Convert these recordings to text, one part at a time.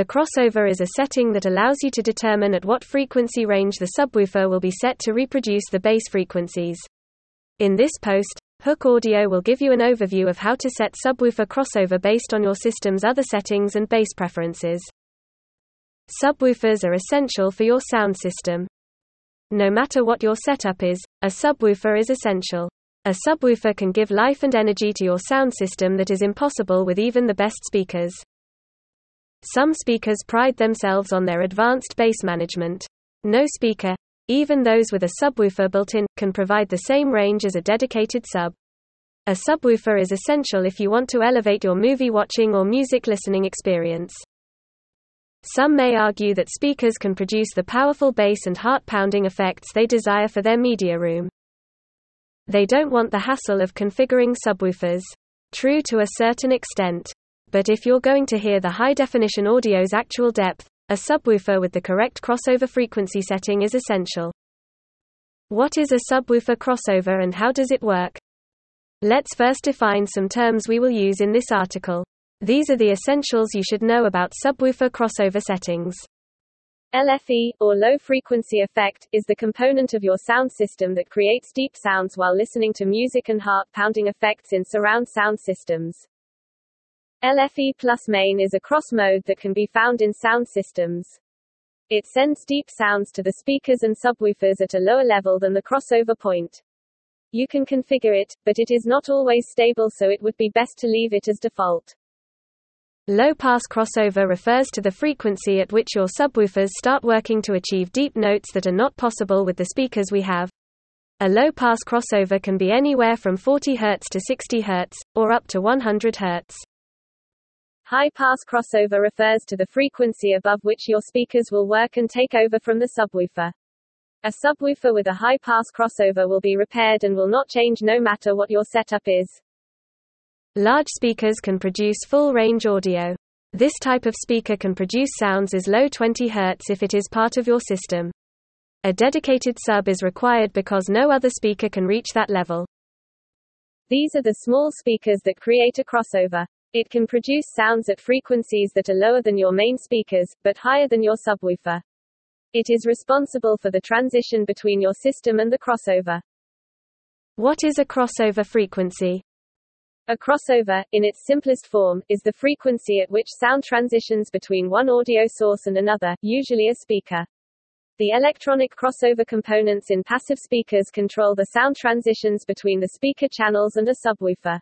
The crossover is a setting that allows you to determine at what frequency range the subwoofer will be set to reproduce the bass frequencies. In this post, Hook Audio will give you an overview of how to set subwoofer crossover based on your system's other settings and bass preferences. Subwoofers are essential for your sound system. No matter what your setup is, a subwoofer is essential. A subwoofer can give life and energy to your sound system that is impossible with even the best speakers. Some speakers pride themselves on their advanced bass management. No speaker, even those with a subwoofer built in, can provide the same range as a dedicated sub. A subwoofer is essential if you want to elevate your movie watching or music listening experience. Some may argue that speakers can produce the powerful bass and heart pounding effects they desire for their media room. They don't want the hassle of configuring subwoofers. True to a certain extent. But if you're going to hear the high definition audio's actual depth, a subwoofer with the correct crossover frequency setting is essential. What is a subwoofer crossover and how does it work? Let's first define some terms we will use in this article. These are the essentials you should know about subwoofer crossover settings. LFE, or low frequency effect, is the component of your sound system that creates deep sounds while listening to music and heart pounding effects in surround sound systems. LFE plus main is a cross mode that can be found in sound systems. It sends deep sounds to the speakers and subwoofers at a lower level than the crossover point. You can configure it, but it is not always stable so it would be best to leave it as default. Low-pass crossover refers to the frequency at which your subwoofers start working to achieve deep notes that are not possible with the speakers we have. A low-pass crossover can be anywhere from 40 Hz to 60 Hz, or up to 100 Hz. High-pass crossover refers to the frequency above which your speakers will work and take over from the subwoofer. A subwoofer with a high-pass crossover will be repaired and will not change no matter what your setup is. Large speakers can produce full-range audio. This type of speaker can produce sounds as low 20 Hz if it is part of your system. A dedicated sub is required because no other speaker can reach that level. These are the small speakers that create a crossover. It can produce sounds at frequencies that are lower than your main speakers, but higher than your subwoofer. It is responsible for the transition between your system and the crossover. What is a crossover frequency? A crossover, in its simplest form, is the frequency at which sound transitions between one audio source and another, usually a speaker. The electronic crossover components in passive speakers control the sound transitions between the speaker channels and a subwoofer.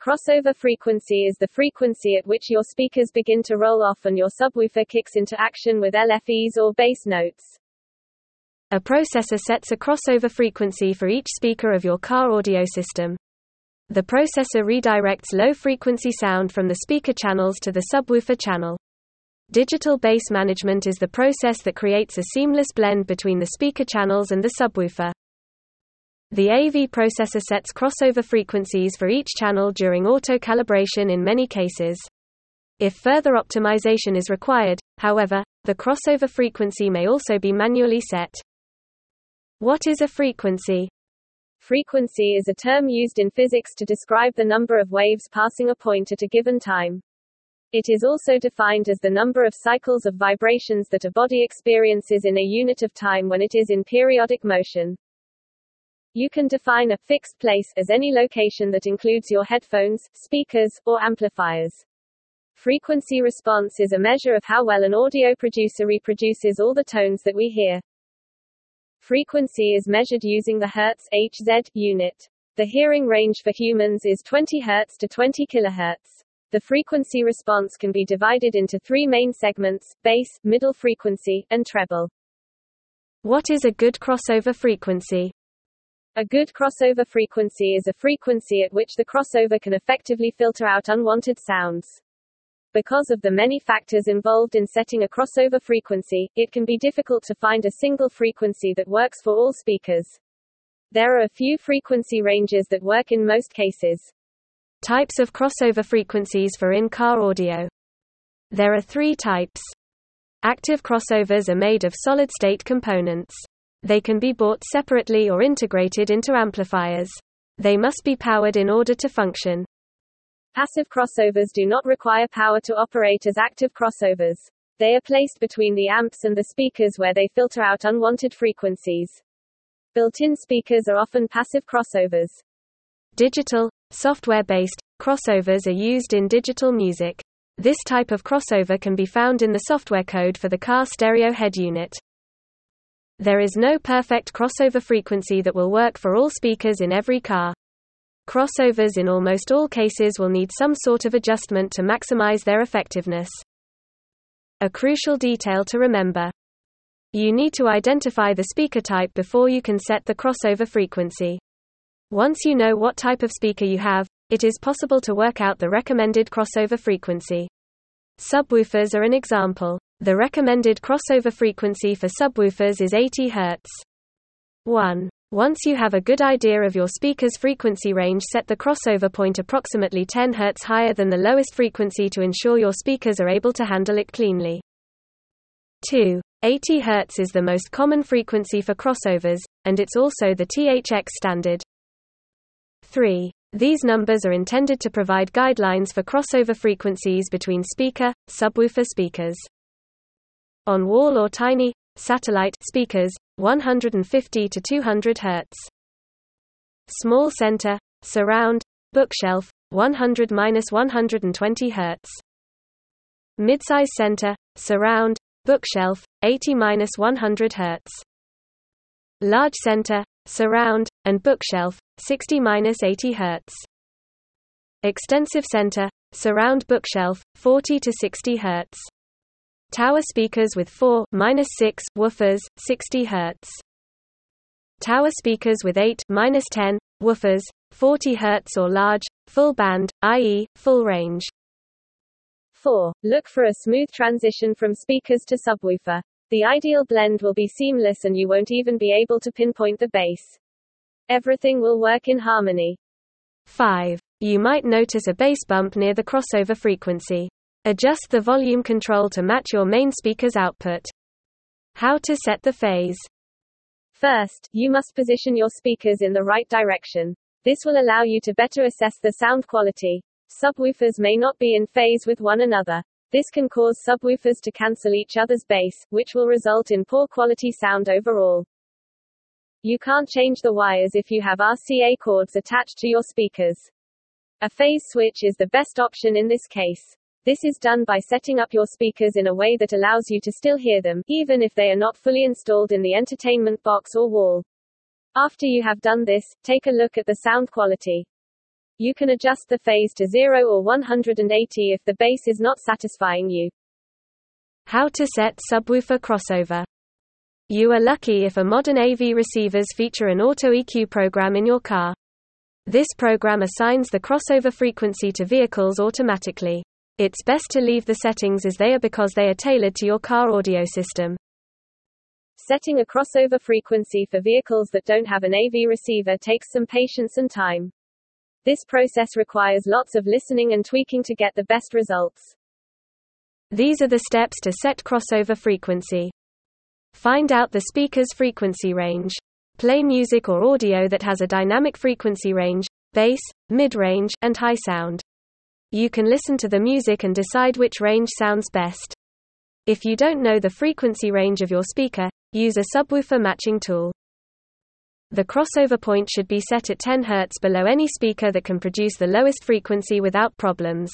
Crossover frequency is the frequency at which your speakers begin to roll off and your subwoofer kicks into action with LFEs or bass notes. A processor sets a crossover frequency for each speaker of your car audio system. The processor redirects low-frequency sound from the speaker channels to the subwoofer channel. Digital bass management is the process that creates a seamless blend between the speaker channels and the subwoofer. The AV processor sets crossover frequencies for each channel during auto-calibration in many cases. If further optimization is required, however, the crossover frequency may also be manually set. What is a frequency? Frequency is a term used in physics to describe the number of waves passing a point at a given time. It is also defined as the number of cycles of vibrations that a body experiences in a unit of time when it is in periodic motion. You can define a fixed place as any location that includes your headphones, speakers, or amplifiers. Frequency response is a measure of how well an audio producer reproduces all the tones that we hear. Frequency is measured using the Hertz Hz unit. The hearing range for humans is 20 Hz to 20 kHz. The frequency response can be divided into three main segments, bass, middle frequency, and treble. What is a good crossover frequency? A good crossover frequency is a frequency at which the crossover can effectively filter out unwanted sounds. Because of the many factors involved in setting a crossover frequency, it can be difficult to find a single frequency that works for all speakers. There are a few frequency ranges that work in most cases. Types of crossover frequencies for in-car audio. There are three types. Active crossovers are made of solid-state components. They can be bought separately or integrated into amplifiers. They must be powered in order to function. Passive crossovers do not require power to operate as active crossovers. They are placed between the amps and the speakers where they filter out unwanted frequencies. Built-in speakers are often passive crossovers. Digital, software-based, crossovers are used in digital music. This type of crossover can be found in the software code for the car stereo head unit. There is no perfect crossover frequency that will work for all speakers in every car. Crossovers in almost all cases will need some sort of adjustment to maximize their effectiveness. A crucial detail to remember. You need to identify the speaker type before you can set the crossover frequency. Once you know what type of speaker you have, it is possible to work out the recommended crossover frequency. Subwoofers are an example. The recommended crossover frequency for subwoofers is 80 Hz. 1. Once you have a good idea of your speaker's frequency range set the crossover point approximately 10 Hz higher than the lowest frequency to ensure your speakers are able to handle it cleanly. 2. 80 Hz is the most common frequency for crossovers, and it's also the THX standard. 3. These numbers are intended to provide guidelines for crossover frequencies between speaker, subwoofer speakers on wall or tiny satellite speakers 150 to 200 Hz. Small center surround bookshelf 100-120 Hz. Midsize center surround bookshelf 80-100 Hz. Large center surround and bookshelf 60-80 Hz. Extensive center surround bookshelf 40 to 60 Hz. Tower speakers with 4 6 woofers, 60 Hz. Tower speakers with 8 10 woofers, 40 Hz or large, full band, i.e., full range. 4. Look for a smooth transition from speakers to subwoofer. The ideal blend will be seamless and you won't even be able to pinpoint the bass. Everything will work in harmony. 5. You might notice a bass bump near the crossover frequency. Adjust the volume control to match your main speaker's output. How to set the phase. First, you must position your speakers in the right direction. This will allow you to better assess the sound quality. Subwoofers may not be in phase with one another. This can cause subwoofers to cancel each other's bass, which will result in poor quality sound overall. You can't change the wires if you have RCA cords attached to your speakers. A phase switch is the best option in this case. This is done by setting up your speakers in a way that allows you to still hear them, even if they are not fully installed in the entertainment box or wall. After you have done this, take a look at the sound quality. You can adjust the phase to 0 or 180 if the bass is not satisfying you. How to set subwoofer crossover. You are lucky if a modern AV receivers feature an auto EQ program in your car. This program assigns the crossover frequency to vehicles automatically. It's best to leave the settings as they are because they are tailored to your car audio system. Setting a crossover frequency for vehicles that don't have an AV receiver takes some patience and time. This process requires lots of listening and tweaking to get the best results. These are the steps to set crossover frequency. Find out the speaker's frequency range. Play music or audio that has a dynamic frequency range, bass, mid-range, and high sound. You can listen to the music and decide which range sounds best. If you don't know the frequency range of your speaker, use a subwoofer matching tool. The crossover point should be set at 10 Hz below any speaker that can produce the lowest frequency without problems.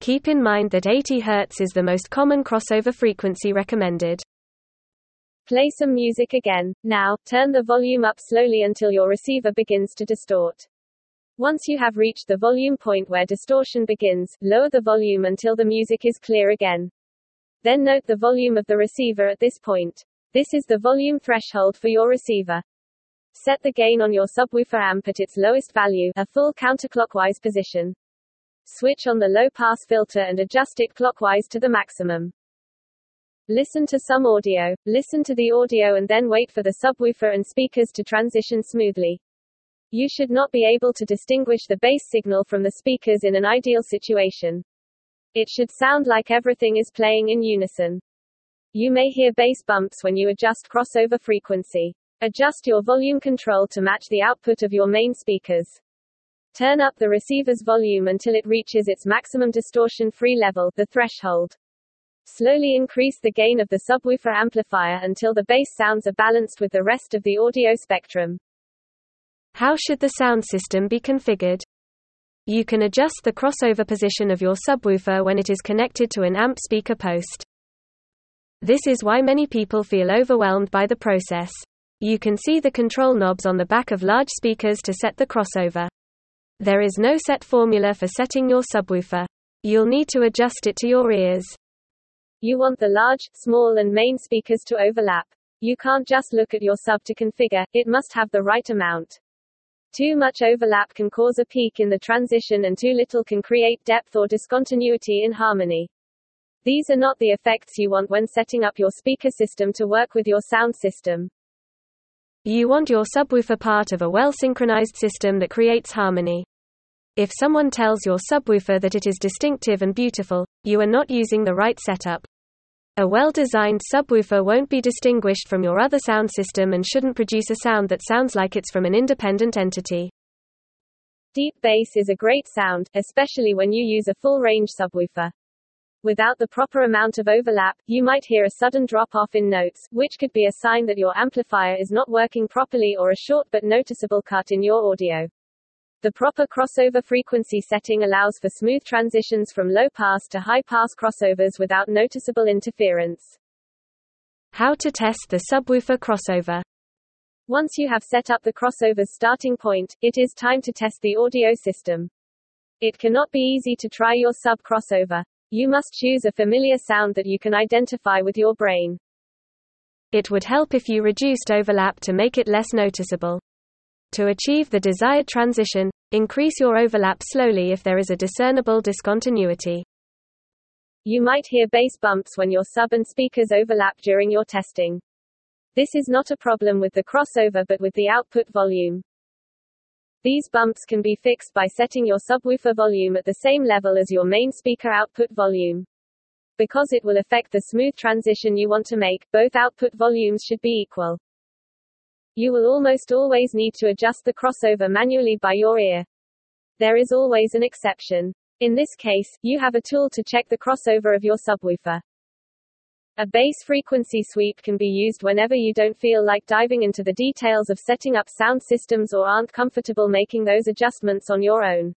Keep in mind that 80 Hz is the most common crossover frequency recommended. Play some music again. Now, turn the volume up slowly until your receiver begins to distort. Once you have reached the volume point where distortion begins, lower the volume until the music is clear again. Then note the volume of the receiver at this point. This is the volume threshold for your receiver. Set the gain on your subwoofer amp at its lowest value, a full counterclockwise position. Switch on the low pass filter and adjust it clockwise to the maximum. Listen to some audio, listen to the audio and then wait for the subwoofer and speakers to transition smoothly. You should not be able to distinguish the bass signal from the speakers in an ideal situation. It should sound like everything is playing in unison. You may hear bass bumps when you adjust crossover frequency. Adjust your volume control to match the output of your main speakers. Turn up the receiver's volume until it reaches its maximum distortion-free level, the threshold. Slowly increase the gain of the subwoofer amplifier until the bass sounds are balanced with the rest of the audio spectrum. How should the sound system be configured? You can adjust the crossover position of your subwoofer when it is connected to an amp speaker post. This is why many people feel overwhelmed by the process. You can see the control knobs on the back of large speakers to set the crossover. There is no set formula for setting your subwoofer. You'll need to adjust it to your ears. You want the large, small and main speakers to overlap. You can't just look at your sub to configure, it must have the right amount. Too much overlap can cause a peak in the transition and too little can create depth or discontinuity in harmony. These are not the effects you want when setting up your speaker system to work with your sound system. You want your subwoofer part of a well-synchronized system that creates harmony. If someone tells your subwoofer that it is distinctive and beautiful, you are not using the right setup. A well-designed subwoofer won't be distinguished from your other sound system and shouldn't produce a sound that sounds like it's from an independent entity. Deep bass is a great sound, especially when you use a full-range subwoofer. Without the proper amount of overlap, you might hear a sudden drop-off in notes, which could be a sign that your amplifier is not working properly or a short but noticeable cut in your audio. The proper crossover frequency setting allows for smooth transitions from low-pass to high-pass crossovers without noticeable interference. How to test the subwoofer crossover. Once you have set up the crossover's starting point, it is time to test the audio system. It cannot be easy to try your sub crossover. You must choose a familiar sound that you can identify with your brain. It would help if you reduced overlap to make it less noticeable. To achieve the desired transition, increase your overlap slowly if there is a discernible discontinuity. You might hear bass bumps when your sub and speakers overlap during your testing. This is not a problem with the crossover but with the output volume. These bumps can be fixed by setting your subwoofer volume at the same level as your main speaker output volume. Because it will affect the smooth transition you want to make, both output volumes should be equal. You will almost always need to adjust the crossover manually by your ear. There is always an exception. In this case, you have a tool to check the crossover of your subwoofer. A bass frequency sweep can be used whenever you don't feel like diving into the details of setting up sound systems or aren't comfortable making those adjustments on your own.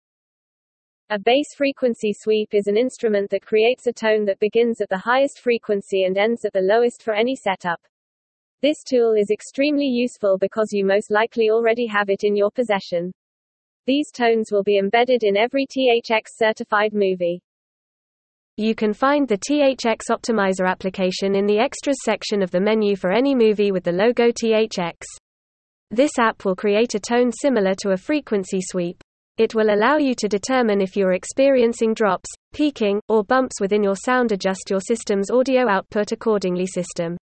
A bass frequency sweep is an instrument that creates a tone that begins at the highest frequency and ends at the lowest for any setup. This tool is extremely useful because you most likely already have it in your possession. These tones will be embedded in every THX certified movie. You can find the THX Optimizer application in the Extras section of the menu for any movie with the logo THX. This app will create a tone similar to a frequency sweep. It will allow you to determine if you're experiencing drops, peaking, or bumps within your sound adjust your system's audio output accordingly system.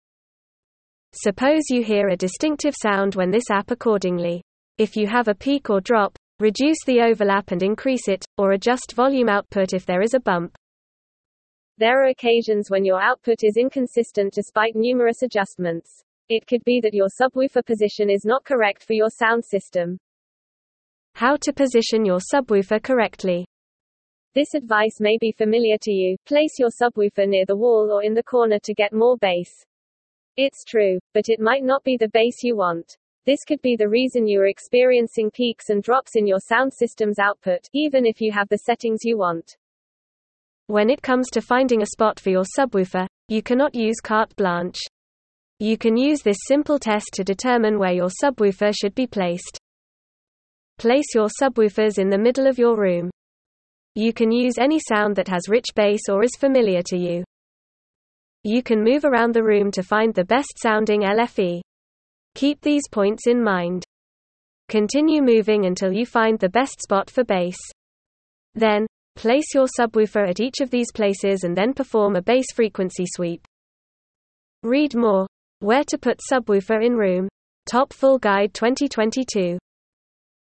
Suppose you hear a distinctive sound when this app accordingly. If you have a peak or drop, reduce the overlap and increase it, or adjust volume output if there is a bump. There are occasions when your output is inconsistent despite numerous adjustments. It could be that your subwoofer position is not correct for your sound system. How to position your subwoofer correctly. This advice may be familiar to you. Place your subwoofer near the wall or in the corner to get more bass. It's true, but it might not be the bass you want. This could be the reason you are experiencing peaks and drops in your sound system's output, even if you have the settings you want. When it comes to finding a spot for your subwoofer, you cannot use carte blanche. You can use this simple test to determine where your subwoofer should be placed. Place your subwoofers in the middle of your room. You can use any sound that has rich bass or is familiar to you. You can move around the room to find the best sounding LFE. Keep these points in mind. Continue moving until you find the best spot for bass. Then, Place your subwoofer at each of these places and then perform a bass frequency sweep. Read more. Where to put subwoofer in room. Top Full Guide 2022.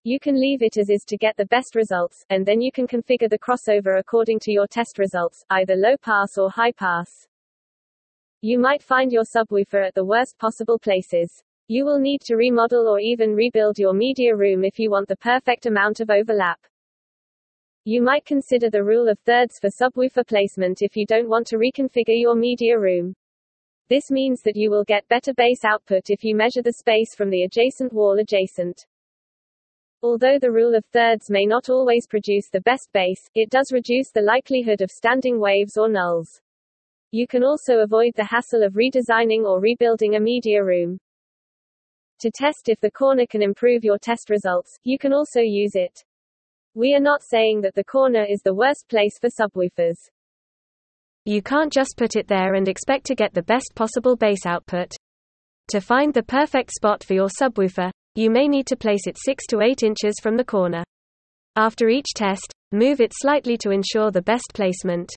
You can leave it as is to get the best results, and then you can configure the crossover according to your test results, either low pass or high pass. You might find your subwoofer at the worst possible places. You will need to remodel or even rebuild your media room if you want the perfect amount of overlap. You might consider the rule of thirds for subwoofer placement if you don't want to reconfigure your media room. This means that you will get better bass output if you measure the space from the adjacent wall adjacent. Although the rule of thirds may not always produce the best bass, it does reduce the likelihood of standing waves or nulls. You can also avoid the hassle of redesigning or rebuilding a media room. To test if the corner can improve your test results, you can also use it. We are not saying that the corner is the worst place for subwoofers. You can't just put it there and expect to get the best possible bass output. To find the perfect spot for your subwoofer, you may need to place it 6 to 8 inches from the corner. After each test, move it slightly to ensure the best placement.